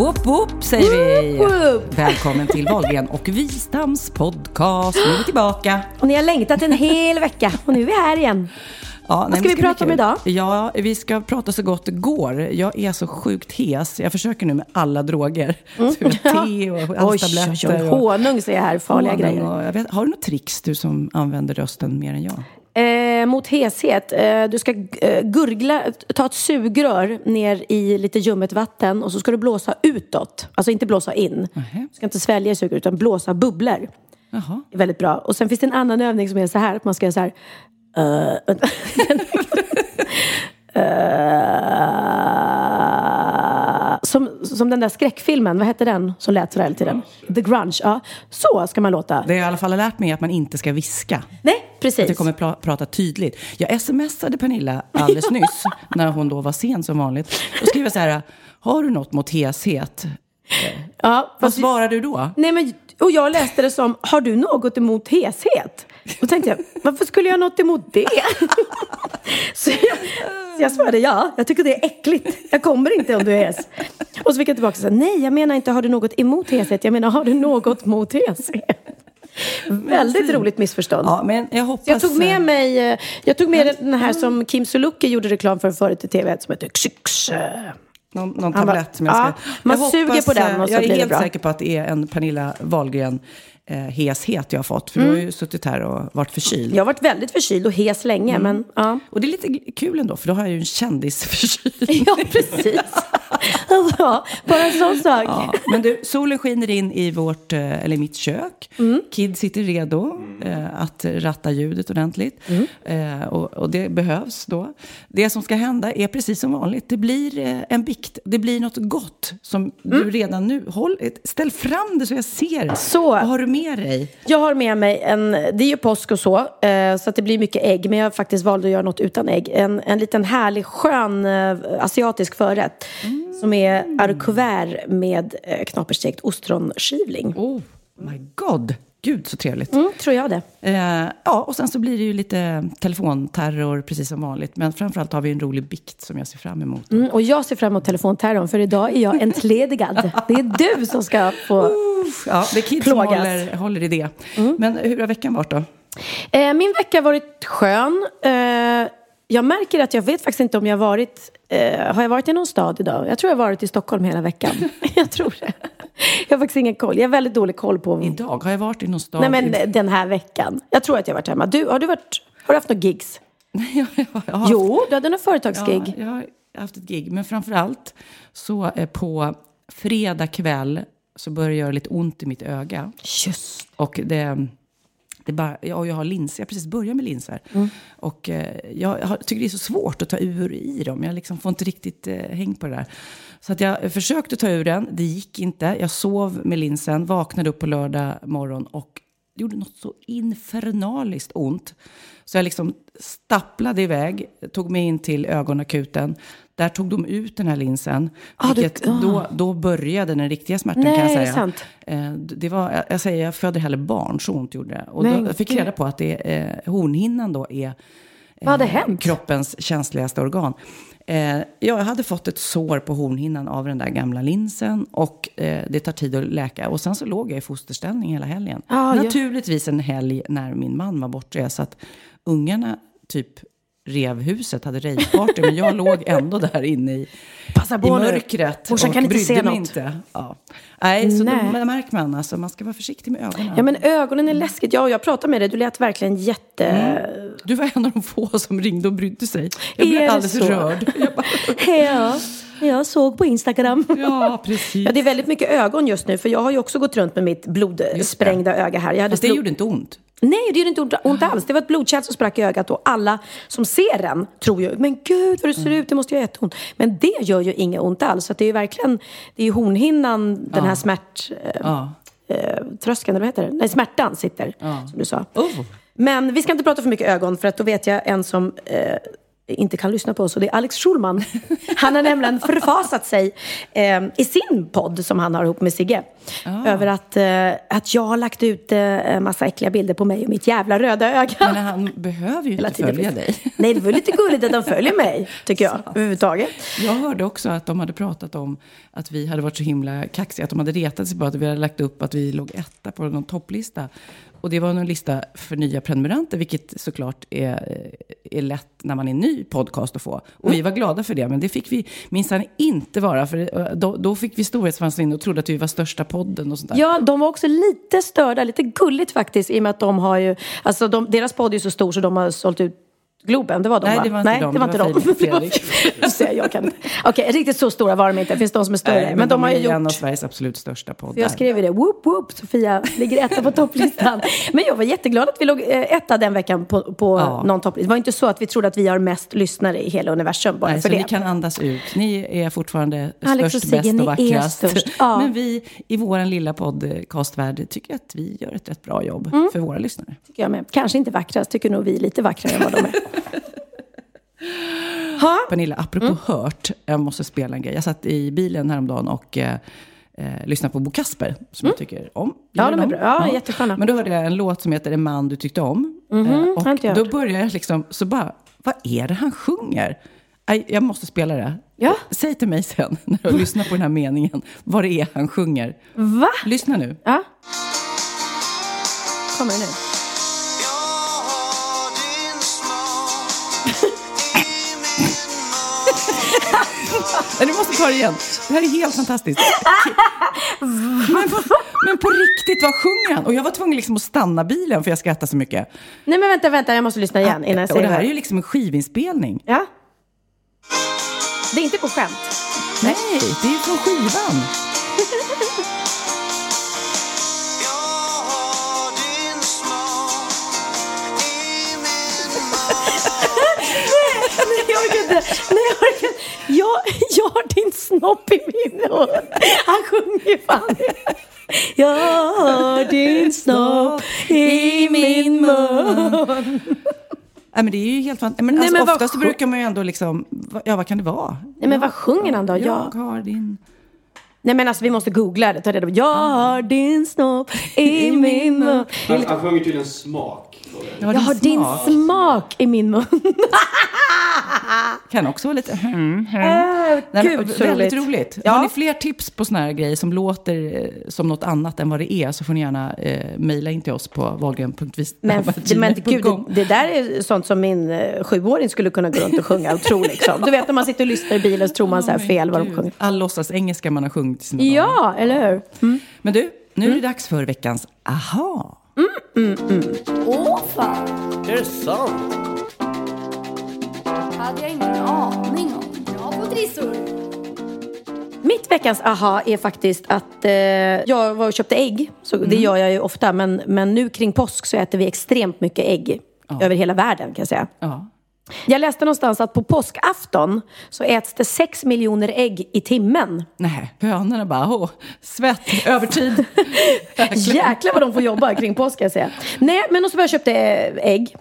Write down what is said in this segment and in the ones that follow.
Whoop whoop säger vi. Whoop. Välkommen till Wahlgren och Wistams podcast. Nu är vi tillbaka. Och ni har längtat en hel vecka och nu är vi här igen. Ja, Vad nej, ska vi bli prata om idag? Ja, vi ska prata så gott det går. Jag är så sjukt hes. Jag försöker nu med alla droger. Jag har te och Mm. Halstabletter. Honung säger jag här, farliga grejer. och vet, har du något tricks du som använder rösten mer än jag? Eh, mot heshet, eh, du ska eh, gurgla, ta ett sugrör ner i lite ljummet vatten och så ska du blåsa utåt. Alltså inte blåsa in. Nähä. Du ska inte svälja i sugröret utan blåsa bubblor. Jaha. Det är väldigt bra. Och sen finns det en annan övning som är så här, att man ska göra så här. Eh, som, som den där skräckfilmen, vad hette den som lät sådär hela tiden? The Grunge, ja. Så ska man låta. Det har jag i alla fall lärt mig att man inte ska viska. Nej, Att precis. jag kommer pra- prata tydligt. Jag smsade Pernilla alldeles nyss, när hon då var sen som vanligt. Då skrev jag så här, har du något mot heshet? Ja, Vad svarar du då? nej men, och jag läste det som, har du något emot heshet? Då tänkte jag, varför skulle jag ha något emot det? så, jag, så jag svarade ja, jag tycker det är äckligt. Jag kommer inte om du är hes. Och så fick jag tillbaka och sa, nej jag menar inte har du något emot heshet, jag menar har du något mot heshet? Väldigt roligt missförstånd. Ja, men jag hoppas... Så jag tog med eh, mig, eh, jag tog med den här som Kim Sulocki gjorde reklam för förut i tv, som heter Ksyx. Någon, någon tablett som jag ska... ja, man jag suger på den och så Jag är blir det helt bra. säker på att det är en Pernilla Wahlgren eh, heshet jag har fått. För du har ju suttit här och varit förkyld. Mm. Jag har varit väldigt förkyld och hes länge, men ja. Och det är lite kul ändå, för då har jag ju en kändisförkylning. Ja, precis. ja, bara en sån sak. Ja, men du, solen skiner in i vårt, eh, eller mitt kök. Mm. Kid sitter redo eh, att ratta ljudet ordentligt. Mm. Eh, och, och det behövs då. Det som ska hända är precis som vanligt. Det blir eh, en bikt. Det blir något gott som du redan nu... Håll, ställ fram det så jag ser. Mm. Så. Vad har du med dig? Jag har med mig en, det är ju påsk och så, eh, så att det blir mycket ägg. Men jag har faktiskt valt att göra något utan ägg. En, en liten härlig, skön eh, asiatisk förrätt. Som är arcouvert med eh, knaperstekt ostronskivling. Oh my god. Gud, så trevligt. Mm, tror jag det. Eh, ja, och sen så blir det ju lite telefonterror precis som vanligt. Men framförallt har vi en rolig bikt som jag ser fram emot. Mm, och jag ser fram emot telefonterrorn, för idag är jag entledigad. Det är du som ska få... Uff, Ja, det är kids som Plågas. håller, håller i det. Men hur har veckan varit då? Eh, min vecka har varit skön. Eh, jag märker att jag vet faktiskt inte om jag har varit... Eh, har jag varit i någon stad idag? Jag tror jag har varit i Stockholm hela veckan. jag tror det. Jag har faktiskt ingen koll. Jag har väldigt dålig koll på... Idag? Har jag varit i någon stad? Nej men den här veckan. Jag tror att jag har varit hemma. Du, har du varit... Har du haft något gigs? Nej, jag, jag, jag, har haft- Jo, du hade något företagsgig. Ja, jag har haft ett gig. Men framförallt så eh, på fredag kväll så börjar det göra lite ont i mitt öga. Just. Och det, det bara, ja, jag har linser, jag har precis börjat med linser. Och eh, jag har, tycker det är så svårt att ta ur i dem. Jag liksom får inte riktigt eh, häng på det där. Så att jag försökte ta ur den, det gick inte. Jag sov med linsen, vaknade upp på lördag morgon och det gjorde något så infernaliskt ont. Så jag liksom stapplade iväg, tog mig in till ögonakuten. Där tog de ut den här linsen. Ah, du- vilket då, då började den riktiga smärtan kan Nej, jag är det säga. sant? Eh, det var, jag- säger, jag föder heller barn, så ont gjorde det. Och Men då fick jag reda på att det, eh, hornhinnan då är hänt? kroppens känsligaste organ. Eh, jag hade fått ett sår på hornhinnan av den där gamla linsen och eh, det tar tid att läka. Och sen så låg jag i fosterställning hela helgen. Ah, ja. Naturligtvis en helg när min man var bortrest. Så att ungarna typ rev huset, hade raveparty. men jag låg ändå där inne i, Passa i på nu. mörkret Morsan kan inte se mig något. inte. Ja. Nej, så Nej. då märker man alltså, man ska vara försiktig med ögonen. Ja men ögonen är läskigt. Ja, jag pratade med dig. Du lät verkligen jätte... Mm. Du var en av de få som ringde och brydde sig. Jag blev det alldeles så? rörd. Jag bara, Ja, jag såg på Instagram. ja, precis. Ja, det är väldigt mycket ögon just nu. För jag har ju också gått runt med mitt blodsprängda öga här. Jag hade Fast det blod- gjorde inte ont. Nej, det gjorde inte ont, ont alls. Det var ett blodkärl som sprack i ögat och alla som ser den tror ju, men gud vad du ser ut, det måste göra jätteont. Men det gör ju inget ont alls. Så det är ju verkligen, det är ju hornhinnan, den här smärt... Eh, Ja. eh, tröskeln, eller vad heter det? Nej, smärtan sitter, som du sa. Oh. Men vi ska inte prata för mycket ögon, för att då vet jag en som eh, inte kan lyssna på oss och det är Alex Schulman. Han har nämligen förfasat sig eh, i sin podd som han har ihop med Sigge. Över att, eh, att jag har lagt ut eh, massa äckliga bilder på mig och mitt jävla röda öga. Men han behöver ju Hela inte följa dig. Nej, det var lite gulligt att de följer mig, tycker jag, överhuvudtaget. Jag hörde också att de hade pratat om att vi hade varit så himla kaxiga. Att de hade retat sig på att vi hade lagt upp att vi låg etta på någon topplista. Och det var en lista för nya prenumeranter, vilket såklart är, är lätt när man är ny podcast att få. Och vi var glada för det, men det fick vi minsann inte vara. För eh, då, då fick vi storhetsvansinne och trodde att vi var största podden och sånt där. Ja, de var också lite störda, lite gulligt faktiskt, i och med att de har ju, alltså de, deras podd är så stor så de har sålt ut Globen, det var de Nej, va? det var inte Nej, de, det var det inte de. Och Fredrik. Jag kan inte. Okej, riktigt så stora var de inte. Det finns de som är större. Nej, men, de, har ju är gjort... en av Sveriges absolut största poddar. Jag skrev ju det, whoop whoop, Sofia ligger etta på topplistan. Men jag var jätteglad att vi låg eh, etta den veckan på, på Ja. någon topplista. Det var inte så att vi trodde att vi har mest lyssnare i hela universum bara Nej, för så det. ni kan andas ut. Ni är fortfarande Alex och störst, Sigge, bäst och är vackrast. störst. Ja. Men vi i vår lilla podcastvärld tycker att vi gör ett rätt bra jobb Mm. för våra lyssnare. Tycker jag med. Kanske inte vackrast, tycker nog vi är lite vackrare än vad de är. ha? Pernilla, apropå Mm. hört, jag måste spela en grej. Jag satt i bilen häromdagen och eh, eh, lyssnade på Bo Kasper, som jag tycker om. Mm. Ja, de är bra. Ja, jättesköna. Men då hörde jag en låt som heter En man du tyckte om. Mhm, Eh, har och då började jag liksom, så bara, vad är det han sjunger? Jag måste spela det. Ja. Säg till mig sen, när du lyssnar på den här meningen, vad det är han sjunger. Va? Lyssna nu. Ja. Kommer nu? Nej, du måste ta det igen. Det här är helt fantastiskt. Men, men på riktigt, vad sjunger han? Och jag var tvungen liksom att stanna bilen för jag skrattade så mycket. Nej men vänta, vänta, jag måste lyssna igen innan jag och säger det här är ju liksom en skivinspelning. Ja. Det är inte på skämt. Nej, det är ju från skivan. Nej, jag orkar inte. Nej, jag orkar. Jag, jag har din snopp i min mun. Han sjunger fan. Jag har din snopp i min mun. Nej, men det är ju helt fantastiskt. Men Nej, alltså, men vad oftast så sjuk- brukar man ju ändå liksom, ja vad kan det vara? Nej, men vad sjunger han då? Jag Jag... har din... Nej, men alltså vi måste googla det. Ta reda på. Jag har din snopp i min mun. Han, han sjunger till en smak. Jag Jag har din smak. smak i min mun. Kan också vara lite... Mm, Äh, Nej, Gud, så väldigt roligt. roligt. Ja. Har ni fler tips på såna här grejer som låter eh, som något annat än vad det är så får ni gärna eh, mejla in till oss på wahlgren.vis. Men, men gud, det, det där är sånt som min eh, sjuåring skulle kunna gå runt och sjunga och tro liksom. Du vet när man sitter och lyssnar i bilen så tror man så här fel vad de sjunger. All låtsas engelska man har sjungit sina barn. Ja, eller hur? Mm. Men du, nu är det dags för veckans aha. Åh fan, Är det sant? Hade jag ingen aning om. Bra på trissor. Mitt veckans aha är faktiskt att eh, jag var och köpte ägg. Så Det gör jag ju ofta. Men, men nu kring påsk så äter vi extremt mycket ägg. Över hela världen kan jag säga. Ja. Jag läste någonstans att på påskafton så äts det sex miljoner ägg i timmen. Nej, hönorna bara, åh, svett, övertid. Jäklar vad de får jobba kring påsk ska jag säga. Nej, men och så var jag köpte eh, ägg.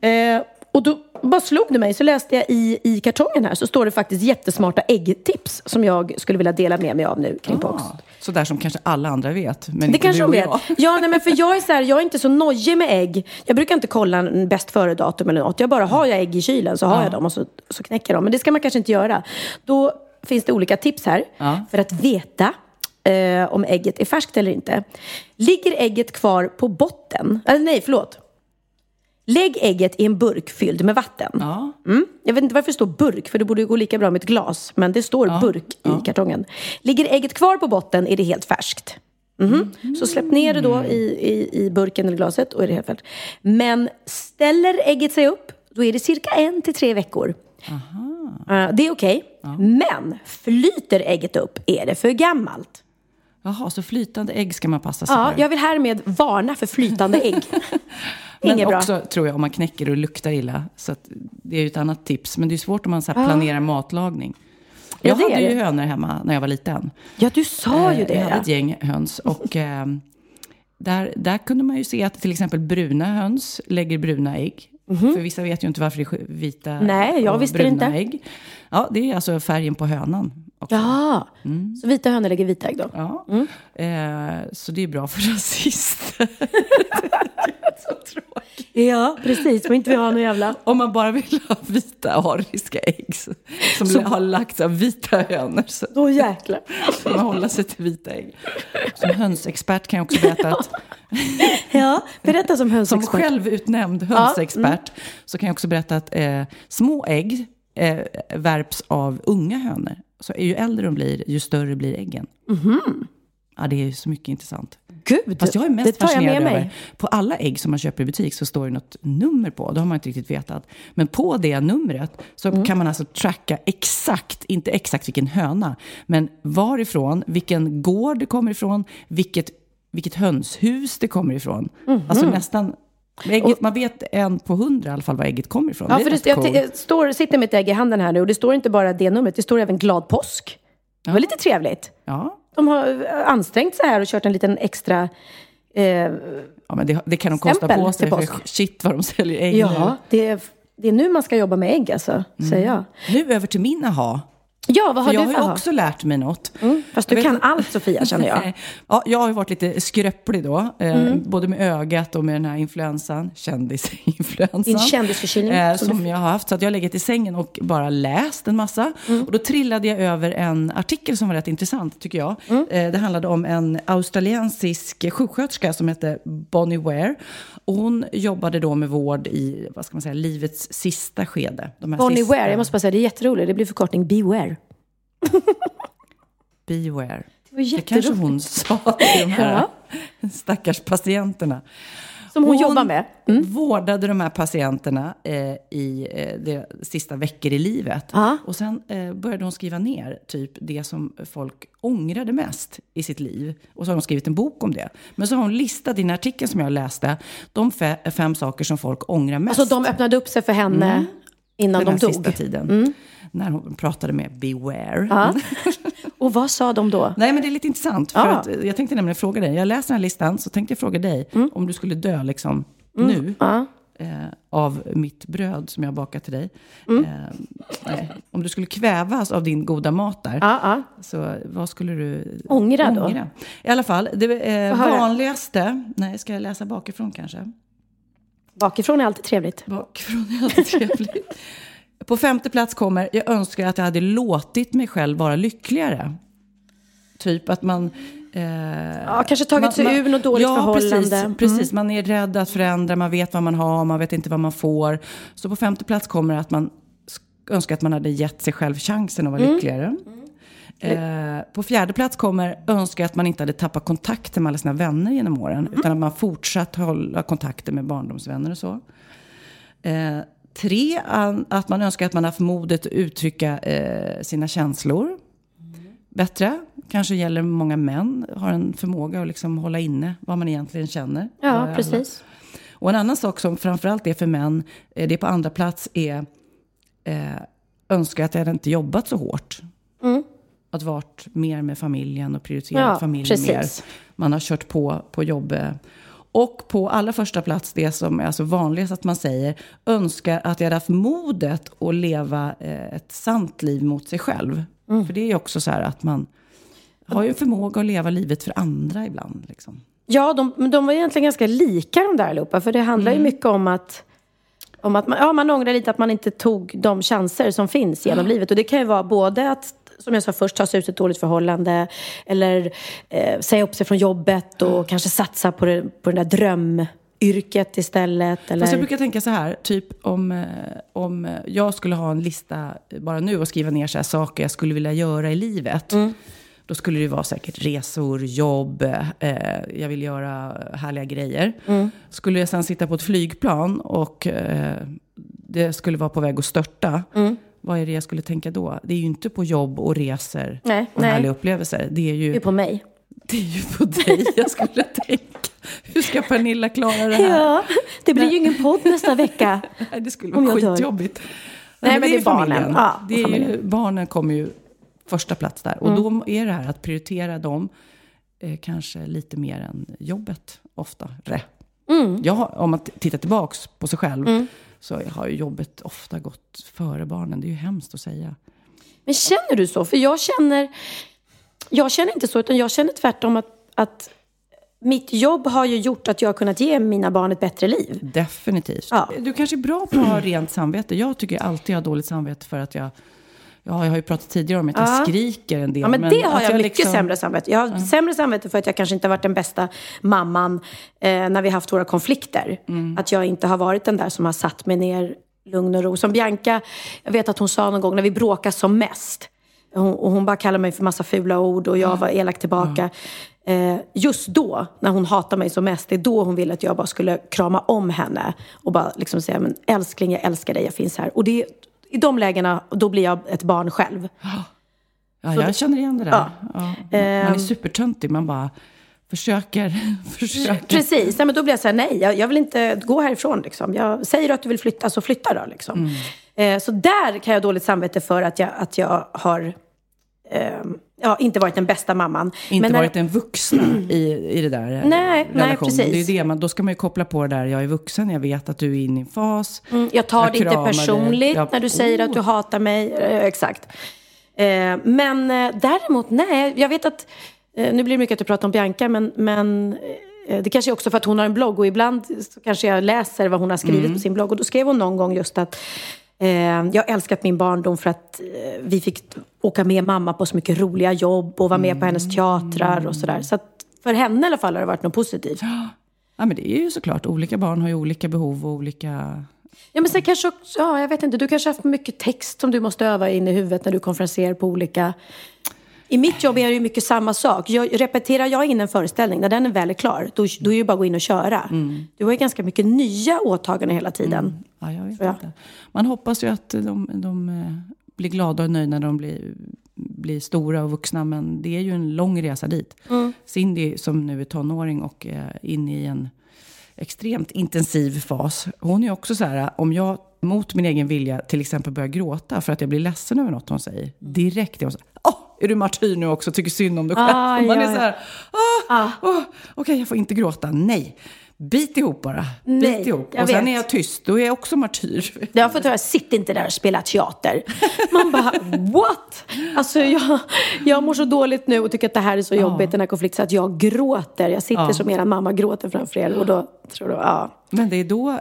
Eh, och då bara slog det mig, så läste jag i, i kartongen här så står det faktiskt jättesmarta äggtips som jag skulle vilja dela med mig av nu kring. Ah, Sådär som kanske alla andra vet, men Det inte kanske du och vet. jag. Ja, nej, men för jag är så här, jag är inte så nojig med ägg. Jag brukar inte kolla en bäst före-datum eller något. Jag bara, har jag ägg i kylen så har jag dem och så, så knäcker dem. Men det ska man kanske inte göra. Då finns det olika tips här Ja. för att veta eh, om ägget är färskt eller inte. Ligger ägget kvar på botten? Eller nej, förlåt. Lägg ägget i en burk fylld med vatten. Ja. Mm. Jag vet inte varför det står burk, för det borde ju gå lika bra med ett glas. Men det står burk i kartongen. Ligger ägget kvar på botten är det helt färskt. Mhm. Så släpp ner det då i, i, i burken eller glaset och är det helt färskt. Men ställer ägget sig upp, då är det cirka en till tre veckor. Eh, det är okej. Men flyter ägget upp är det för gammalt. Jaha, så flytande ägg ska man passa sig Ja, för. jag vill härmed varna för flytande ägg. Men Inget bra. också tror jag om man knäcker och luktar illa. Så det är ju ett annat tips. Men det är svårt om man så här planerar matlagning. Ja, Jag det hade ju hönor hemma när jag var liten. Ja, du sa ju Eh, det. Jag hade ja. ett gäng höns. Och eh, där, där kunde man ju se att till exempel bruna höns lägger bruna ägg. För vissa vet ju inte varför det är vita. Nej, jag och visste bruna inte. ägg. Ja, det är alltså färgen på hönan. Också. Ja, Mm. så vita hönor lägger vita ägg då? Ja. Mm. Eh, så det är bra för rasister. Ja, precis. Men inte vi har någon jävla... Om man bara vill ha vita ariska ägg så- som har lagts av vita hönor så Då jäklar. ska man hålla sig till vita ägg. Som hönsexpert kan jag också berätta att Ja, berätta som som hönsexpert. självutnämnd mm. hönsexpert så kan jag också berätta att eh, små ägg eh, värps av unga hönor. Så ju äldre de blir, ju större blir äggen. Ja, det är ju så mycket intressant. Gud, Fast jag är det mest fascinerad med över, mig. på alla ägg som man köper i butik så står det något nummer på. Det har man inte riktigt vetat. Men på det numret så Mm. kan man alltså tracka exakt, inte exakt vilken höna, men varifrån, vilken gård det kommer ifrån, vilket, vilket hönshus det kommer ifrån. Mhm. Alltså nästan, ägget, man vet en på hundra i alla fall var ägget kommer ifrån. Ja, det för det, jag, jag står, sitter med ett ägg i handen här nu och det står inte bara det numret, det står även glad påsk. Det var lite trevligt. ja. De har eh, ansträngt sig här och kört en liten extra... Eh, ja, men det, det kan de kosta på sig, för shit vad de säljer ägg nu. ja, det är, det är nu man ska jobba med ägg alltså, säger jag. Nu över till min aha. Ja, vad har För jag du har för ju aha? också lärt mig något. Mm, fast Jag du vet- kan allt Sofia känner jag. Ja, jag har ju varit lite skröplig då. Eh, Mm. Både med ögat och med den här influensan. Kändisinfluensan. Din kändisförkylning, Eh, som som du- jag har haft. Så att jag har legat i sängen och bara läst en massa. Mm. Och då trillade jag över en artikel som var rätt intressant tycker jag. Mm. Eh, det handlade om en australiensisk sjuksköterska som hette Bonnie Ware. Och hon jobbade då med vård i, vad ska man säga, livets sista skede. De Bonnie sista- Ware, jag måste bara säga det är jätteroligt. Det blir förkortning Beware. Beware. Det var Det kanske hon sa till de här stackars patienterna. Som hon jobbar med. Mm. vårdade de här patienterna eh, i eh, de sista veckor i livet. Ja. Och sen eh, började hon skriva ner typ det som folk ångrade mest i sitt liv. Och så har hon skrivit en bok om det. Men så har hon listat i den artikeln som jag läste, de fe- fem saker som folk ångrar mest. Alltså de öppnade upp sig för henne innan den de här dog. sista tiden. När hon pratade med Beware. Ja. Och vad sa de då? Nej, men det är lite intressant. För Ja. att, jag tänkte nämligen fråga dig. Jag läser den här listan, så tänkte jag fråga dig om du skulle dö liksom nu. Ja. Eh, av mitt bröd som jag bakat till dig. Mm. Eh, om du skulle kvävas av din goda mat där. Ja. Så vad skulle du Ångra då? I alla fall, det eh, vanligaste... Nej, ska jag läsa bakifrån kanske? Bakifrån är alltid trevligt. Bakifrån är alltid trevligt. På femte plats kommer, jag önskar att jag hade låtit mig själv vara lyckligare. Typ att man... Eh, Ja, kanske tagit sig ur något dåligt ja, förhållande. Precis, Mm. precis. Man är rädd att förändra, man vet vad man har, man vet inte vad man får. Så på femte plats kommer att man sk- önskar att man hade gett sig själv chansen att vara Mm. lyckligare. Eh, på fjärde plats kommer önska att man inte hade tappat kontakten med alla sina vänner genom åren. Mm. Utan att man fortsatt hålla kontakten med barndomsvänner och så. Eh, tre, att man önskar att man haft modet att uttrycka eh, sina känslor bättre. Kanske gäller många män, har en förmåga att liksom hålla inne vad man egentligen känner. Ja, alla. precis. Och en annan sak som framförallt är för män, eh, det är på andra plats, är eh, önska att jag hade inte jobbat så hårt. Att varit mer med familjen och prioriterat Mm. Ja, familjen precis. mer. Man har kört på på jobbet. Och på allra första plats, det som är alltså vanligast att man säger, önskar att jag hade haft modet att leva eh, ett sant liv mot sig själv. Mm. För det är ju också så här att man har ju en förmåga att leva livet för andra ibland. Liksom. Ja, de, men de var egentligen ganska lika de där allihopa. För det handlar Mm. ju mycket om att, om att man, ja, man ångrar lite att man inte tog de chanser som finns genom livet. Och det kan ju vara både att, som jag sa först, ta sig ut ett dåligt förhållande. Eller eh, säga upp sig från jobbet och kanske satsa på, det, på den där dröm, yrket istället? Eller? Fast jag brukar tänka så här, typ om, eh, om eh, jag skulle ha en lista bara nu och skriva ner så här saker jag skulle vilja göra i livet. Då skulle det vara säkert resor, jobb, eh, jag vill göra härliga grejer. Skulle jag sen sitta på ett flygplan och eh, det skulle vara på väg att störta. Vad är det jag skulle tänka då? Det är ju inte på jobb och resor Nej, och nej. härliga upplevelser. Det är ju Det är på mig. det är ju på dig jag skulle tänka. Hur ska Pernilla klara det här? Ja, det blir ju ingen podd nästa vecka. Nej, det skulle vara skitjobbigt. Nej, men det är ju barnen. Ja, det är ju, familjen. barnen kommer ju första plats där. Och Mm. då är det här att prioritera dem eh, kanske lite mer än jobbet oftare. Mm. Jag om man tittar tillbaks på sig själv så har ju jobbet ofta gått före barnen. Det är ju hemskt att säga. Men känner du så? För jag känner, jag känner inte så, utan jag känner tvärtom att, att mitt jobb har ju gjort att jag har kunnat ge mina barn ett bättre liv. Definitivt. Ja. Du kanske är bra på att ha rent samvete. Jag tycker jag alltid har dåligt samvete för att jag... Ja, jag har ju pratat tidigare om att jag Ja. skriker en del. Ja, men, det har att jag, mycket liksom- sämre samvete. Jag har sämre samvete för att jag kanske inte har varit den bästa mamman eh, när vi har haft våra konflikter. Mm. Att jag inte har varit den där som har satt mig ner lugn och ro. Som Bianca, jag vet att hon sa någon gång när vi bråkade som mest. Hon, och hon bara kallade mig för massa fula ord och jag var elak tillbaka. Eh, just då, när hon hatar mig som mest, det är då hon ville att jag bara skulle krama om henne. Och bara liksom säga, men älskling, jag älskar dig, jag finns här. Och det, i de lägena, då blir jag ett barn själv. Ja, jag känner igen det där. Ja. Ja. Man är Ehm. supertöntig, man bara försöker, försöker. Precis, nej, men då blir jag så här, nej, jag, jag vill inte gå härifrån. Liksom. Jag säger att du vill flytta, så flytta då. Liksom. Mm. Eh, så där kan jag ha dåligt samvete för att jag, att jag har ehm, ja, inte varit den bästa mamman. Inte Men varit en vuxna i, i det där Nej, nej, relationen. precis. Det är det man, då ska man ju koppla på det där, jag är vuxen, jag vet att du är inne i en fas. Mm, Jag tar Jag det inte personligt Jag- när du säger att du hatar mig. Eh, exakt. Eh, men eh, däremot, nej. Jag vet att, eh, nu blir det mycket att du pratar om Bianca, men, men eh, det kanske är också för att hon har en blogg och ibland så kanske jag läser vad hon har skrivit Mm. på sin blogg. Och då skrev hon någon gång just att eh, jag har älskat min barndom för att eh, vi fick åka med mamma på så mycket roliga jobb och vara med på hennes teatrar och sådär. Så att för henne i alla fall har det varit något positivt. Ja, men det är ju såklart, olika barn har ju olika behov och olika... Ja, men sen kanske också, ja, jag vet inte, du kanske har haft mycket text som du måste öva in i huvudet när du konferenserar på olika... I mitt jobb är det ju mycket samma sak. Jag, repeterar jag in en föreställning, när den är väl klar, då, då är det ju bara att gå in och köra. Mm. Du har ju ganska mycket nya åtaganden hela tiden. Ja, jag vet jag. inte. Man hoppas ju att de, de eh, blir glada och nöjda när de blir, blir stora och vuxna. Men det är ju en lång resa dit. Mm. Cindy som nu är tonåring och är inne i en extremt intensiv fas. Hon är också så här, om jag mot min egen vilja till exempel börjar gråta för att jag blir ledsen över något hon säger. Direkt är hon så här, åh, är du martyr nu också? Tycker synd om dig själv. Ah, Man ja, är så här, ah, Ah. åh, okej jag får inte gråta. Nej, bit ihop bara. Nej, Bit ihop. Och sen vet. är jag tyst, då är jag också martyr. Jag har fått höra, sitt inte där och spela teater. Man bara, what? Alltså jag, jag mår så dåligt nu och tycker att det här är så jobbigt, den här konflikten, så att jag gråter. Jag sitter Ja. som er mamma gråter framför er och då tror du, ja. Men det är, då, eh,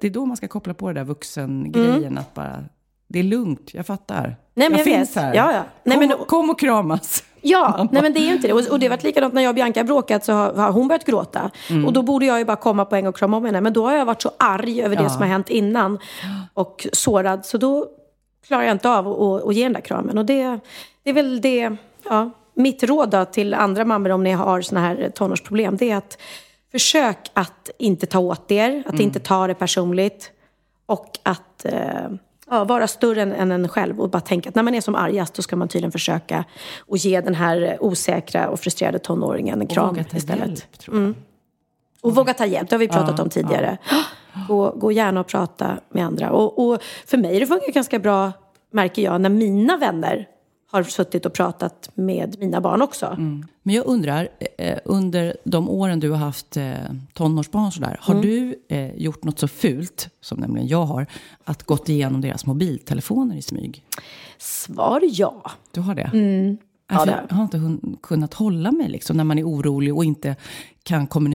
det är då man ska koppla på det där vuxengrejen. Att bara, det är lugnt, jag fattar. Mm. Nej, men jag finns vet. här. Ja, ja. Nej, kom, men- kom och kramas. Ja, nej men det är ju inte det. Och, och det har varit likadant när jag och Bianca har bråkat så har, har hon börjat gråta. Och då borde jag ju bara komma på en gång och krama om henne. Men då har jag varit så arg över det Ja. som har hänt innan och sårad. Så då klarar jag inte av att, ge den där kramen. Och det, det är väl det, ja, mitt råd då till andra mammor om ni har såna här tonårsproblem. Det är att försök att inte ta åt er, att inte ta det personligt. Och att eh, ja, vara större än, än en själv och bara tänka att när man är som argast då ska man tydligen försöka och ge den här osäkra och frustrerade tonåringen en kram ta istället. hjälp, tror jag. Och våga ta hjälp, det har vi pratat Ja, om tidigare. Gå, gå gärna och prata med andra. Och, och för mig det funkar ganska bra, märker jag, när mina vänner har suttit och pratat med mina barn också. Men jag undrar, eh, under de åren du har haft eh, tonårsbarn sådär, har Mm. du eh, gjort något så fult, som nämligen jag har, att gått igenom deras mobiltelefoner i smyg? Svar ja. Du har det? Mm. Ja, Alltså, det har jag har inte kunnat hålla mig liksom, när man är orolig och inte kan kommunicera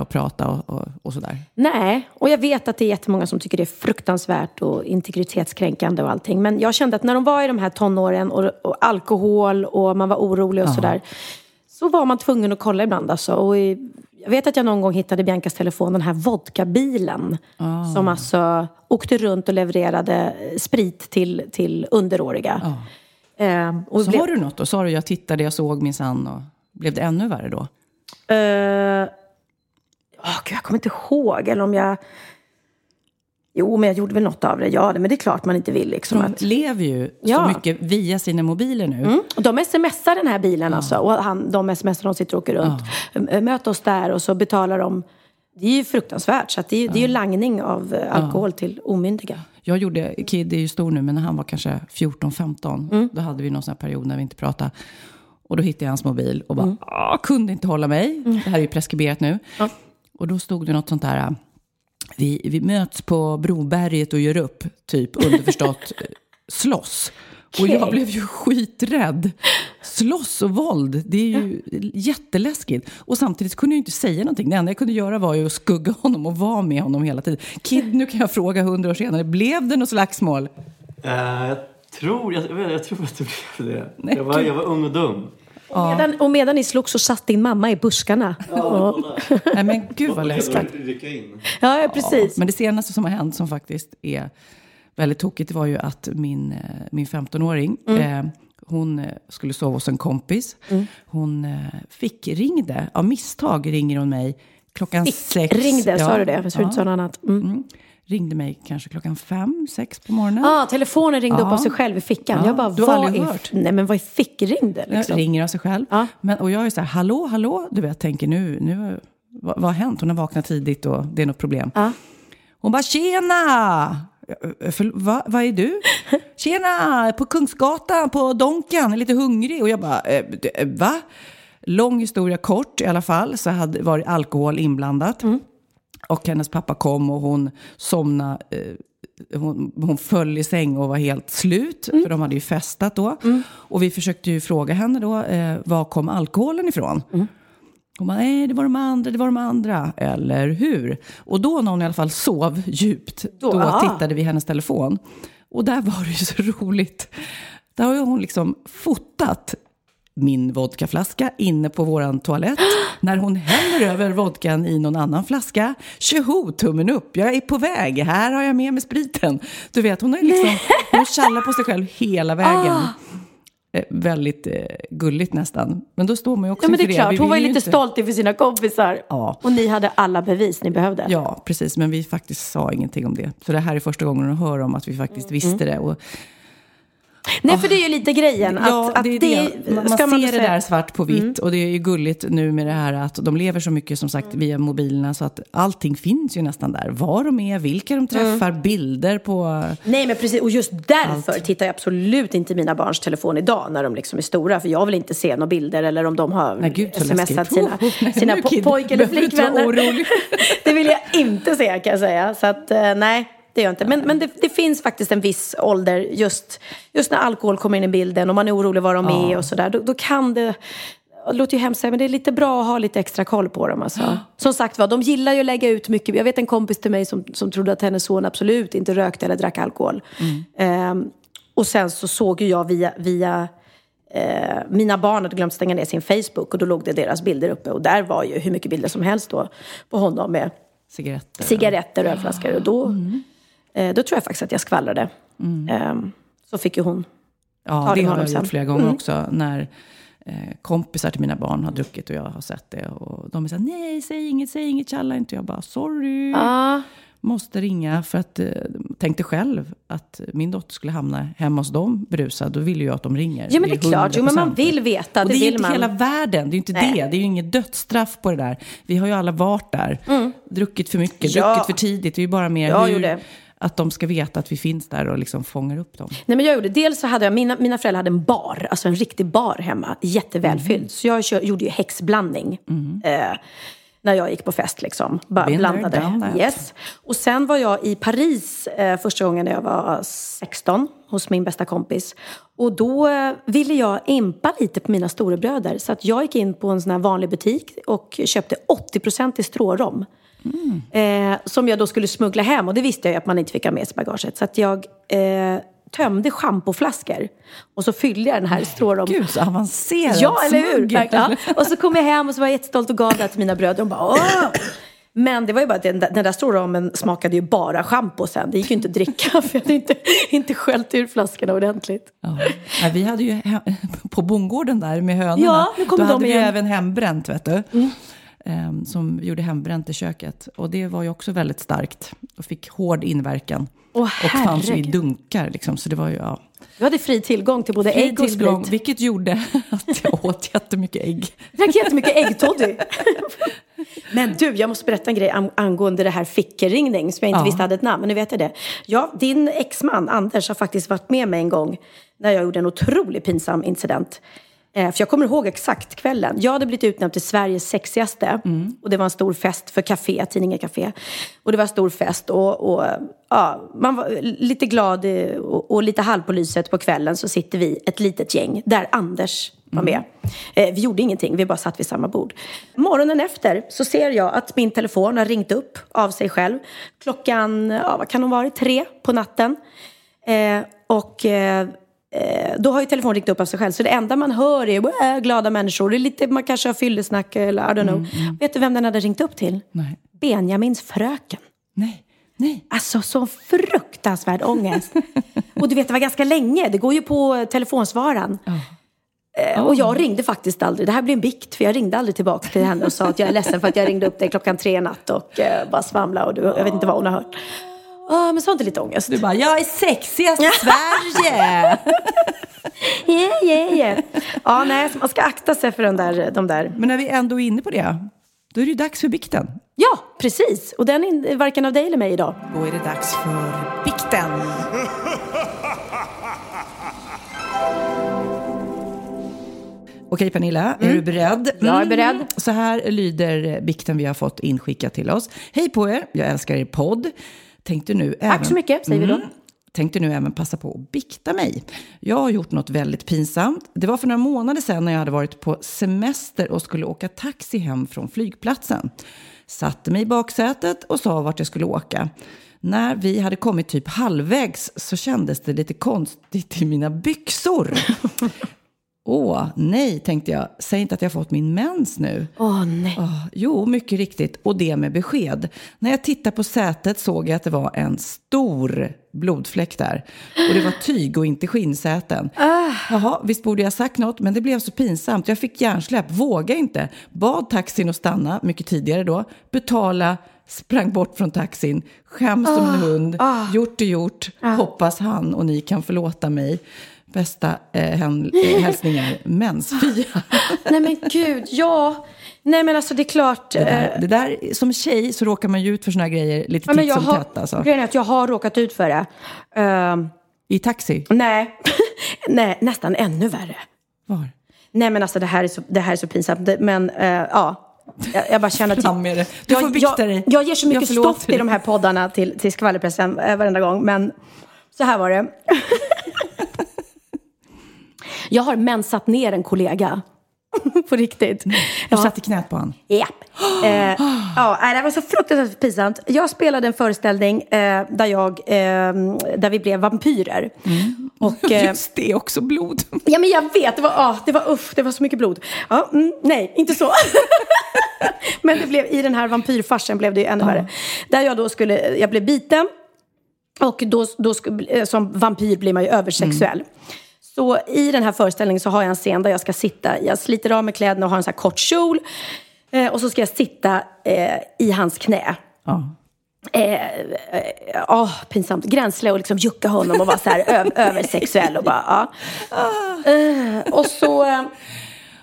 Och prata och, och, och, sådär? Nej, och jag vet att det är jättemånga som tycker det är fruktansvärt och integritetskränkande och allting. Men jag kände att när de var i de här tonåren och, och alkohol och man var orolig och Aha. sådär. Så var man tvungen att kolla ibland alltså. Och i, jag vet att jag någon gång hittade Biancas telefon, den här vodkabilen. Oh. Som alltså åkte runt och levererade sprit till, till underåriga. Oh. Eh, och så blev... har du något då? Sa du jag tittade, jag såg minsann? Och... Blev det ännu värre då? Uh, oh, Gud, jag kommer inte ihåg. Eller om jag... Jo, men jag gjorde väl något av det. Ja, men det är klart man inte vill. Liksom, De att... lever ju Ja. så mycket via sina mobiler nu. Mm. Och de smsar den här bilen alltså. Och han, de smsar de sitter och åker runt. Ö, Möt oss där och så betalar de. Det är ju fruktansvärt. Så det, är, det är ju langning av eh, alkohol till omyndiga. Jag gjorde, Kid är ju stor nu, men när han var kanske 14-15, Mm. då hade vi någon sån här period när vi inte pratade. Och då hittade jag hans mobil och bara, Mm. "Ah, kunde inte hålla mig. Det här är ju preskriberat nu. Och då stod det något sånt där, vi, vi möts på Broberget och gör upp, typ underförstått slåss. Och jag blev ju skiträdd. Slåss och våld, det är ju jätteläskigt. Och samtidigt kunde jag ju inte säga någonting. Det enda jag kunde göra var ju att skugga honom och vara med honom hela tiden. Kid, nu kan jag fråga hundra år senare, blev det något slagsmål? Eh, jag, tror, jag, jag, tror att det blev det. Nej, jag, var, jag var ung och dum. Och, medan, och medan ni slogs så satt din mamma i buskarna. Ja, Nej men gud vad läskigt. ja, precis. Men det senaste som har hänt som faktiskt är väldigt tokigt var ju att min, eh, min 15-åring, Mm. eh, hon eh, skulle sova hos en kompis. Hon eh, fick ringde, av misstag ringer hon mig klockan Fick, sex. ringde, sa du det? Jag ja. inte sa något annat. Mm. Mm. Ringde mig kanske klockan fem, sex på morgonen. Ah, telefonen ringde upp Ja. av sig själv i fickan. Ja, Jag bara, du har vad aldrig är, hört? nej, men vad är fickringde? Jag Liksom? ringer av sig själv. Ja. Men, och jag är så här, hallå, hallå, du vet, tänker nu, nu vad, vad har hänt? Hon har vaknat tidigt och det är något problem. Ja. Hon bara, tjena! För, va, vad är du? Tjena, på Kungsgatan, på Donken, är lite hungrig. Och jag bara, eh, eh, va? Lång historia kort i alla fall, så hade varit alkohol inblandat. Och hennes pappa kom och hon somnade. Eh, hon, hon föll i säng och var helt slut, för de hade ju festat då. Och vi försökte ju fråga henne då, eh, var kom alkoholen ifrån? Hon bara, nej det var de andra, det var de andra. Eller hur? Och då när hon i alla fall sov djupt, då, Då- ah. tittade vi i hennes telefon. Och där var det ju så roligt. Där har ju hon liksom fotat min vodkaflaska inne på våran toalett. När hon häller över vodkan i någon annan flaska. Tjoho, tummen upp, jag är på väg, här har jag med mig spriten. Du vet, hon har liksom, hon tjallar på sig själv hela vägen. Ah. Eh, väldigt eh, gulligt nästan. Men då står man ju också Ja, men det är klart. Hon var ju lite inte- stolt inför sina kompisar. Ja. Och ni hade alla bevis ni behövde. Ja, precis. Men vi faktiskt sa ingenting om det. Så det här är första gången hon hör om att vi faktiskt Mm. visste det. Och, Nej, för det är ju lite grejen. Att, ja, att det är det. Man, man ser det där svart på vitt. Mm. Och det är ju gulligt nu med det här att de lever så mycket som sagt via mobilerna. Så att allting finns ju nästan där. Var de är, vilka de träffar, Mm. bilder på... Nej, men precis. Och just därför tittar jag absolut inte i mina barns telefon idag när de liksom är stora. För jag vill inte se några bilder eller om de har Nej, gud, smsat sina, Oh, sina po- pojk eller flickvänner. det vill jag inte se kan jag säga. Så att, eh, nej. Det gör jag inte. Men, men det, det finns faktiskt en viss ålder, just, just när alkohol kommer in i bilden och man är orolig var de är och sådär. Då, då kan det, det låter ju hemskt men det är lite bra att ha lite extra koll på dem. Alltså. Som sagt var, de gillar ju att lägga ut mycket. Jag vet en kompis till mig som, som trodde att hennes son absolut inte rökte eller drack alkohol. Ehm, och sen så såg ju jag via, via eh, mina barn hade glömt stänga ner sin Facebook och då låg det deras bilder uppe. Och där var ju hur mycket bilder som helst då på honom med Cigaretter. cigaretter och ölflaskor. Och då, eh, då tror jag faktiskt att jag skvallrade. Ehm, så fick ju hon Ja, Ta det har jag sen. gjort flera gånger Mm. också. När eh, kompisar till mina barn har druckit och jag har sett det. Och de är så här, nej, säg inget, säg inget, tjalla inte. Jag bara, sorry. Ja. Måste ringa för att eh, tänkte själv att min dotter skulle hamna hemma hos dem berusad. Då vill ju jag att de ringer. Ja men det är klart, jo men man 100%. vill veta. Och Det det är inte man. hela världen, det är ju inte Nej. det. Det är ju inget dödsstraff på det där. Vi har ju alla varit där. Druckit för mycket, Ja. druckit för tidigt. Det är ju bara mer Jag hur. Att de ska veta att vi finns där och liksom fångar upp dem. Nej men jag gjorde, dels så hade jag, mina, mina föräldrar hade en bar, alltså en riktig bar hemma, jättevälfylld. Mm. Så jag kör, gjorde ju häxblandning. Eh, när jag gick på fest liksom. Bara there, blandade. Yes. Och sen var jag i Paris eh, första gången när jag var 16 hos min bästa kompis. Och då eh, ville jag impa lite på mina storebröder. Så att jag gick in på en sån här vanlig butik och köpte 80% i strårom. Eh, som jag då skulle smuggla hem och det visste jag ju att man inte fick ha med sig bagaget. Så att jag eh, tömde schampoflaskor och så fyllde jag den här strårom. Gud, så avancerat Ja, eller hur? Ja. Och så kom jag hem och så var jag jättestolt och gav det till mina bröder. De bara åh! Men det var ju bara att den, den där stora ramen smakade ju bara schampo sen. Det gick ju inte att dricka för jag hade inte, inte skällt ur flaskorna ordentligt. Ja. Ja, vi hade ju på bondgården där med hönorna, Ja, nu då de hade vi igen. även hembränt, vet du. Ehm, som gjorde hembränt i köket. Och det var ju också väldigt starkt och fick hård inverkan. Åh, och fanns ju i dunkar, liksom, så det var ju... Ja. Du hade fri tillgång till både ägg och Tillgång, sprit. vilket gjorde att jag åt jättemycket ägg. Jag drack jättemycket äggtoddy. Men du, jag måste berätta en grej ang- angående det här fickeringning som jag inte Ja. visste hade ett namn. Men nu vet jag det. Ja, din exman Anders har faktiskt varit med mig en gång när jag gjorde en otroligt pinsam incident. Eh, för jag kommer ihåg exakt kvällen. Jag hade blivit utnämnd till Sveriges sexigaste. Och det var en stor fest för Café, tidningen Café. Och det var en stor fest och, och ja, man var lite glad och, och lite halv på lyset på kvällen så sitter vi, ett litet gäng, där Anders var med. Eh, vi gjorde ingenting, vi bara satt vid samma bord. Morgonen efter så ser jag att min telefon har ringt upp av sig själv. Klockan, ja vad kan hon vara, tre på natten. Eh, och eh, eh, då har ju telefonen ringt upp av sig själv. Så det enda man hör är "Äh, glada människor. Det är lite, man kanske har fyllesnack eller I don't know. Vet du vem den hade ringt upp till? Nej. Benjamins fröken. Nej, nej. Alltså så fruktansvärd ångest. och du vet, det var ganska länge. Det går ju på eh, telefonsvararen. Eh, Och jag ringde faktiskt aldrig. Det här blir en bikt, för jag ringde aldrig tillbaka till henne och sa att jag är ledsen för att jag ringde upp dig klockan tre i natt och bara svamla och du, jag vet inte vad hon har hört. Ah, men sånt är lite ångest. Du bara, jag är sexigast i Sverige! Yeah, yeah, yeah. Ja, nej, så man ska akta sig för de där, de där. Men när vi ändå är inne på det, då är det ju dags för bikten. Ja, precis. Och den är varken av dig eller mig idag. Då är det dags för bikten. Okej Pernilla, är du beredd? Jag är beredd. Så här lyder bikten vi har fått inskickat till oss. Hej på er, jag älskar er podd. Tänkte nu Tack även... så mycket, säger vi då. Tänkte nu även passa på att bikta mig. Jag har gjort något väldigt pinsamt. Det var för några månader sedan när jag hade varit på semester och skulle åka taxi hem från flygplatsen. Satte mig i baksätet och sa vart jag skulle åka. När vi hade kommit typ halvvägs så kändes det lite konstigt i mina byxor. Åh, nej, tänkte jag. Säg inte att jag fått min mens nu. Åh, nej. Ah, jo, mycket riktigt. Och det med besked. När jag tittade på sätet såg jag att det var en stor blodfläck där. Och det var tyg och inte skinnsäten. Jaha, visst borde jag sagt något, men det blev så pinsamt. Jag fick hjärnsläpp, vågade inte. Bad taxin att stanna, mycket tidigare då. Betala, sprang bort från taxin. Skäms som en hund. Gjort är gjort. Hoppas han och ni kan förlåta mig. Bästa eh, hän, eh, hälsningar, mensfia. Nej men gud, ja. Nej men alltså det är klart. Det där, det där, som tjej så råkar man ju ut för såna här grejer lite Ja, titt jag som har, tätt alltså. Grejen är att jag har råkat ut för det. Ehm, I taxi? nej. nej, nästan ännu värre. Var? Nej men alltså det här är så, det här är så pinsamt. Men eh, ja, jag, jag bara känner att... Fram med det. Du får jag, bikta jag, dig. jag ger så mycket Jag stoff i dig. de här poddarna till, till skvallerpressen eh, varenda gång. Men så här var det. jag har mensat ner en kollega. På riktigt. Du Ja. satt i knät på. Japp. Eh, ja, nej, det var så fruktansvärt pinsamt. Jag spelade en föreställning eh, där, jag, eh, där vi blev vampyrer. Och, eh, Just det, också blod. ja, men jag vet, det var, ah, det var uff, det var så mycket blod. Ja, mm, nej, inte så. men det blev, i den här vampyrfarsen blev det ju ännu värre. Där jag då skulle, jag blev biten. Och då, då eh, som vampyr blir man ju översexuell. Så i den här föreställningen så har jag en scen där jag ska sitta, jag sliter av mig kläderna och har en sån här kort kjol. Eh, och så ska jag sitta eh, i hans knä. Ja. Eh, eh, åh, pinsamt. Gränsle och liksom jucka honom och vara så här översexuell och bara, ja. Eh, och så...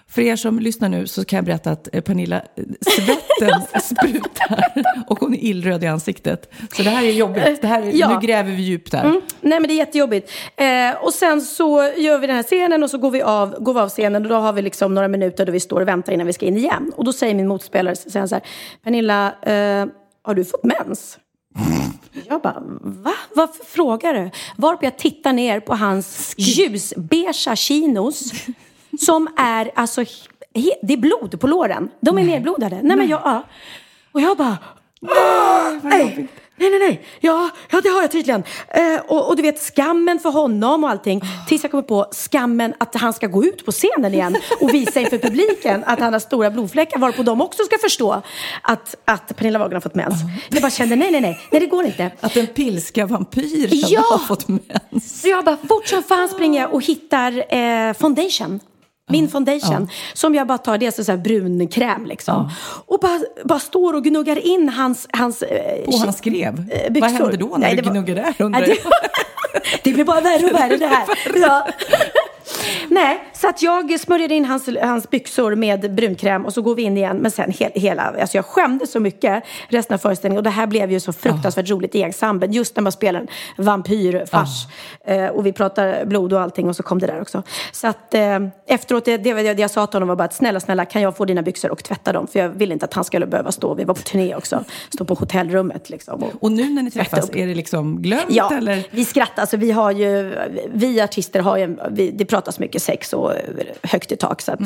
För er som lyssnar nu så kan jag berätta att eh, Pernilla, eh, svetten sprutar och hon är illröd i ansiktet. Så det här är jobbigt. Det här är, Ja. Nu gräver vi djupt här. Mm, nej men det är jättejobbigt. Eh, och sen så gör vi den här scenen och så går vi av, går vi av scenen och då har vi liksom några minuter då vi står och väntar innan vi ska in igen. Och då säger min motspelare så säger han så här, Pernilla, eh, har du fått mens? Jag bara, va? Varför frågar du? Varpå jag tittar ner på hans ljusbeiga chinos som är alltså, det är blod på låren. De är nedblodade. Nej, men jag, ja. Och jag bara, nej. Nej, nej, nej. Ja, ja det har jag tydligen. Eh, och, och du vet skammen för honom och allting. Tills jag kommer på skammen att han ska gå ut på scenen igen och visa inför publiken att han har stora blodfläckar. Varpå de också ska förstå att, att Pernilla Wahlgren har fått mens. Jag bara kände nej, nej, nej. Nej, det går inte. Att en pilska vampyr Ja! har fått mens. Så jag bara fort som fan springer jag och hittar eh, foundation. Min foundation. Som jag bara tar, det är alltså så här brun kräm liksom. Och bara, bara står och gnuggar in hans... hans eh, På han skrev. eh, Vad byxor. hände då när Nej, du det var- gnuggade där? undrar jag? det blir bara värre och värre det här. Ja. Nej, så att jag smörjade in hans, hans byxor med brunkräm och så går vi in igen. Men sen he, hela, alltså jag skämdes så mycket resten av föreställningen. Och det här blev ju så fruktansvärt roligt i ensemblen. Just när man spelar en vampyrfars. Eh, och vi pratar blod och allting och så kom det där också. Så att eh, efteråt, det, det, det jag sa till honom var bara att snälla, snälla kan jag få dina byxor och tvätta dem? För jag vill inte att han skulle behöva stå, vi var på turné också, stå på hotellrummet liksom. Och, Och nu när ni träffas, är det liksom glömt Ja, eller? vi skrattar. Alltså, vi har ju, vi artister har ju, vi, det pratas mycket sex och högt i tak. Så att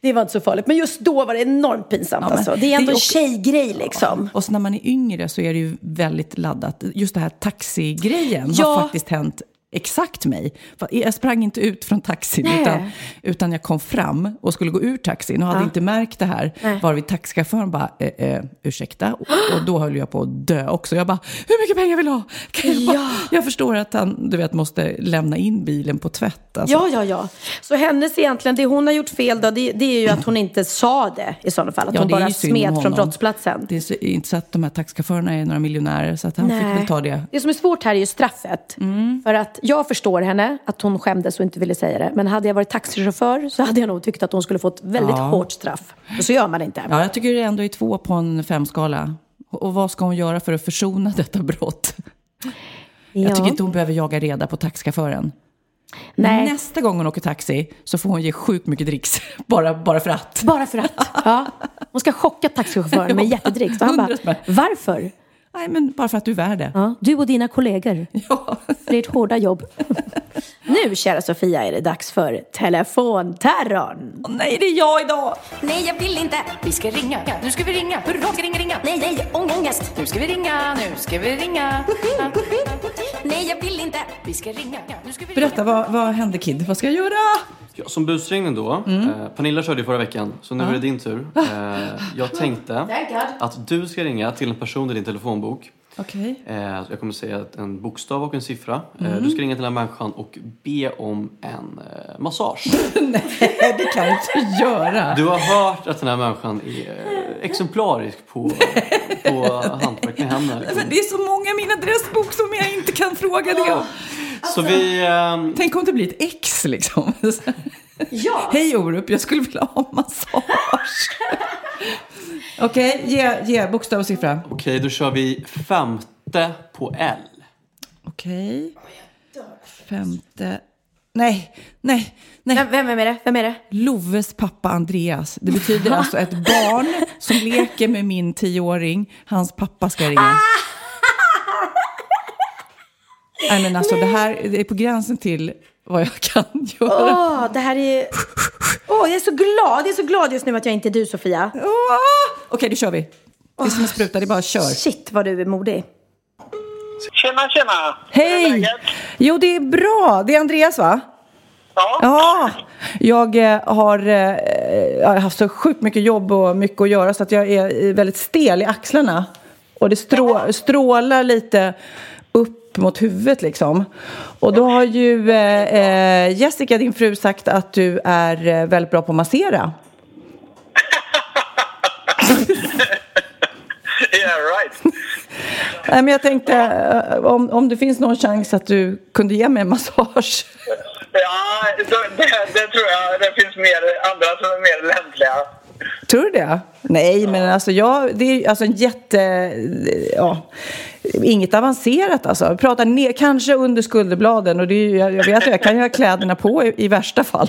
det var inte så farligt. Men just då var det enormt pinsamt. Mm. Ja, alltså. Det är ändå en tjejgrej liksom. Och så när man är yngre så är det ju väldigt laddat. Just det här taxigrejen Ja. har faktiskt hänt exakt mig. Jag sprang inte ut från taxin Nej. utan, utan jag kom fram och skulle gå ur taxin och hade Ja. inte märkt det här. Nej. Varvid taxichauffören bara, eh, eh, ursäkta? Och, och då höll jag på att dö också. Jag bara, hur mycket pengar vill du ha? Jag, bara, Ja. jag förstår att han, du vet, måste lämna in bilen på tvätt. Alltså. Ja, ja, ja. Så hennes egentligen, det hon har gjort fel då, det, det är ju att hon inte sa det i sådana fall. Att Ja, hon bara smet från brottsplatsen. Det är inte så att de här taxichaufförerna är några miljonärer så att han fick väl ta det. Det som är svårt här är ju straffet. Mm. För att jag förstår henne, att hon skämdes och inte ville säga det. Men hade jag varit taxichaufför så hade jag nog tyckt att hon skulle få ett väldigt Ja. hårt straff. Och så gör man inte. Ja, jag tycker det ändå är två på en femskala. Och vad ska hon göra för att försona detta brott? Jag Ja. tycker inte hon behöver jaga reda på taxichauffören. Nej. Nästa gång hon åker taxi så får hon ge sjukt mycket dricks. Bara, bara för att. Bara för att. Ja. Hon ska chocka taxichauffören med jättedricks. Och han bara, varför? Nej, men bara för att du är värd det. Ja, du och dina kollegor. Ja. Det är ett hårda jobb. Nu, kära Sofia, är det dags för telefonterrorn. Åh, nej, det är jag idag! Nej, jag vill inte. Vi ska ringa. Nu ska vi ringa. Hurra, ska ringa, ringa. Nej, nej, ång, ångest. Nu ska vi ringa. Nu ska vi ringa. Nej, jag vill inte. Vi ska ringa. Nu ska vi ringa. Berätta, vad, vad hände Kid? Vad ska jag göra? Ja, som busringning då. Mm. Eh, Pernilla körde ju förra veckan, så nu är det din tur. Eh, jag tänkte att du ska ringa till en person i din telefonbok. Okej. Eh, jag kommer säga en bokstav och en siffra. Eh, Mm. du ska ringa till den här människan och be om en eh, massage. Nej, det kan jag inte göra. Du har hört att den här människan är exemplarisk på, på hantverk med händerna. liksom. Men det är så många i min adressbok som jag inte kan fråga det om. Så vi... ehm, Tänk om det blir ett ex liksom. Ja. Hej Orup, jag skulle vilja ha massage. Okej, ge, ge bokstav och siffra. Okej, då kör vi femte på L. Okej. Femte. Nej, nej, nej. Vem, vem är det? Vem är det? Loves pappa Andreas. Det betyder alltså ett barn som leker med min tioåring. Hans pappa ska ringa. Nej men alltså det här det är på gränsen till vad jag kan göra. Åh, det här är... Åh, jag är så glad. Jag är så glad just nu att jag inte är du, Sofia. Åh! Okej, då kör vi. Det är som en spruta, det är bara kör. Shit, vad du är modig. Tjena, tjena! Hej! Jo, det är bra. Det är Andreas, va? Ja. Ja, jag eh, har, eh, jag har haft så sjukt mycket jobb och mycket att göra så att jag är väldigt stel i axlarna. Och det strå, strålar lite upp mot huvudet liksom. Och då har ju eh, eh, Jessica, din fru, sagt att du är eh, väldigt bra på att massera. Yeah, right. Nej, men jag tänkte eh, om, om det finns någon chans att du kunde ge mig en massage. Ja, det, det, det tror jag. Det finns mer, andra som är mer lämpliga. Tror du det? Nej, men alltså, jag, det är alltså en jätte... Ja, inget avancerat alltså. Vi pratar ner, kanske under skulderbladen och det är, ju- jag, jag vet att jag kan ju ha kläderna på i, i värsta fall.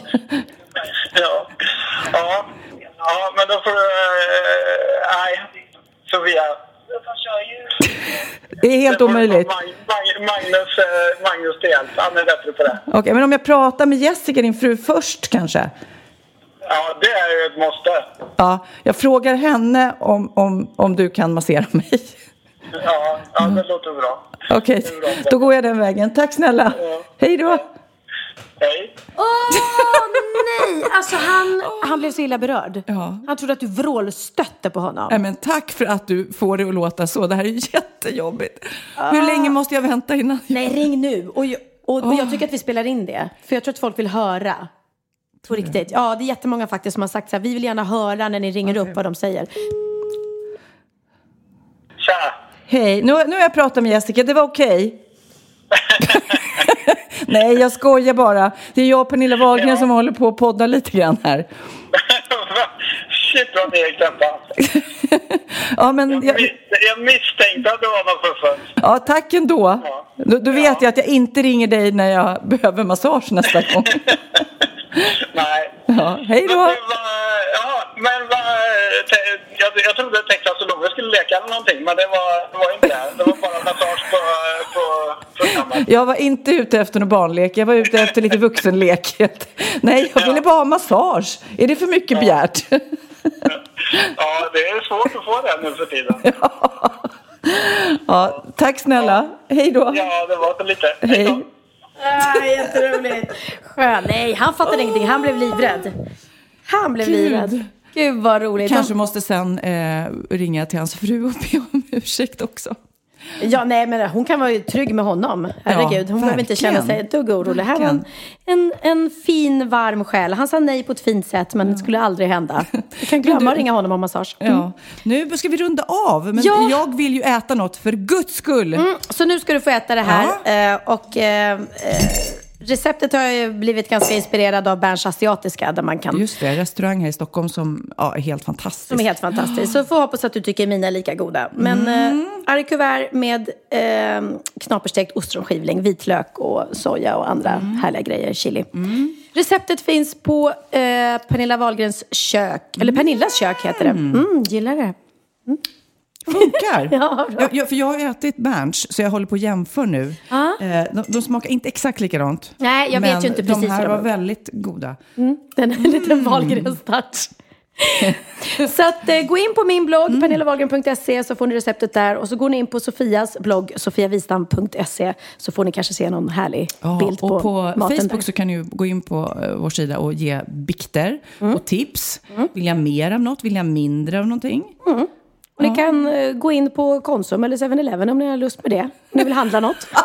Ja. Ja, ja men då får du... eh, Nej, Sofia. Det är helt omöjligt. Mag, Mag, Magnus, eh, Magnus hjälp. Han är bättre på det. Okej, men om jag pratar med Jessica, din fru, först kanske? Ja, det är ju ett måste. Ja, jag frågar henne om, om, om du kan massera mig. Ja, ja det låter bra. Okej, då går jag den vägen. Tack snälla. Hej då. Hej. Åh nej! Alltså han, han blev så illa berörd. Ja. Han trodde att du vrålstötte på honom. Nej, men tack för att du får det att låta så. Det här är jättejobbigt. Hur länge måste jag vänta innan? Nej, ring nu. Och, jag- och, och jag tycker att vi spelar in det. För jag tror att folk vill höra. På riktigt. Ja, det är jättemånga faktiskt som har sagt så här. Vi vill gärna höra när ni ringer upp vad de säger. Tja. Hej, nu, nu har jag pratat med Jessica. Det var okej. Nej, jag skojar bara. Det är jag och Pernilla Wahlgren Ja. som håller på att podda lite grann här. Shit vad ni är. Ja, men Jag, jag, jag misstänkte att det var något fuffens. ja, tack ändå. Ja. Då, då vet jag att jag inte ringer dig när jag behöver massage nästa gång. Nej. Ja, hej Men, då. det var, ja, men te- jag, jag trodde Texas och Love skulle leka eller någonting, men det var, det var inte det. Det var bara massage på, på programmet. Jag var inte ute efter någon barnlek, jag var ute efter lite vuxenlek. Nej, jag ville bara ha massage. Är det för mycket begärt? Ja, det är svårt att få det nu för tiden. Ja, tack snälla. Hej då. Ja, det var så lite. Hej. Ah, jätteroligt. Skön. Nej, han fattade ingenting. Han blev livrädd. Han blev Gud. livrädd. Gud vad roligt. Kanske måste sen eh, ringa till hans fru och be om ursäkt också. Ja, nej, men hon kan vara ju trygg med honom. Herregud, hon behöver inte känna sig ett dugg orolig. Här var en, en, en fin, varm själ. Han sa nej på ett fint sätt, men det skulle aldrig hända. Du kan glömma att ringa honom om massage. Mm. Ja. Nu ska vi runda av, men Ja. jag vill ju äta något för guds skull. Mm, så nu ska du få äta det här. Eh, och eh, eh, receptet har ju blivit ganska inspirerad av Berns asiatiska, där man kan Just det, restaurang här i Stockholm som ja, är helt fantastisk. Som är helt fantastiskt. Så får hoppas att du tycker mina är lika goda. Men Mm. eh, arrikuvert med eh, knaperstekt ostronskivling, vitlök och soja och andra Mm. härliga grejer, chili. Receptet finns på eh, Pernilla Wahlgrens kök, eller Pernillas kök heter det. Mm, gillar det. Funkar! Ja, jag, jag, för jag har ätit Berns, så jag håller på att jämföra nu. Ja. Eh, de, de smakar inte exakt likadant. Nej, jag vet ju inte precis de här var väldigt goda. Den är en liten Wahlgrens touch. så att, eh, gå in på min blogg, Mm. pernillawahlgren.se, så får ni receptet där. Och så går ni in på Sofias blogg, sofiavistam.se, så får ni kanske se någon härlig Ja, bild på, och på maten Facebook där. så kan ni gå in på eh, vår sida och ge bikter Mm. och tips. Vill jag mer av något? Vill jag mindre av någonting? Och ni kan eh, gå in på Konsum eller 7-Eleven om ni har lust med det. Om ni vill handla något.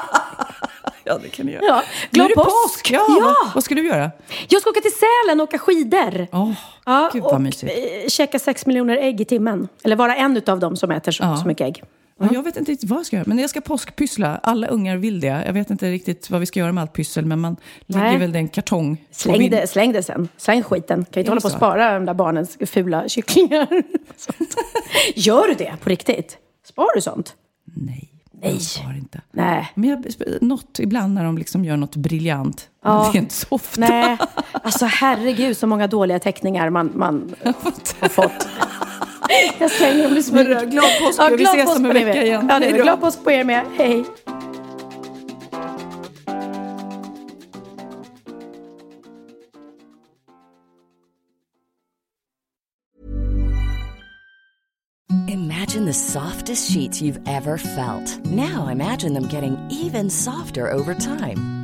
Ja, det kan ni göra. Ja. Nu Glad är det påsk! påsk! Ja, Ja. Vad, vad ska du göra? Jag ska åka till Sälen och åka skidor. Åh, Ja, Gud vad och mysigt. eh, käka sex miljoner ägg i timmen. Eller vara en av dem som äter så, Ja. så mycket ägg. Ja, jag vet inte riktigt vad jag ska göra, men jag ska påskpyssla. Alla ungar vill det. Jag vet inte riktigt vad vi ska göra med allt pyssel, men man lägger Nej. väl det i en kartong. Släng det, släng det sen. Släng skiten. Kan ju inte hålla på och spara de där barnens fula kycklingar. Gör du det på riktigt? Spar du sånt? Nej, Nej. jag svarar inte. Nej. Men jag, något ibland när de liksom gör något briljant. Men Ja. Det är inte så ofta. Nej. Alltså herregud så många dåliga teckningar man, man har fått. Jag slänger dem i smyg. Men, glad påsk. Vi glad ses påsk om en er vecka igen. Ja, det är Hej det. då. Glad påsk på er med. Hej. Imagine the softest sheets you've ever felt. Now imagine them getting even softer over time.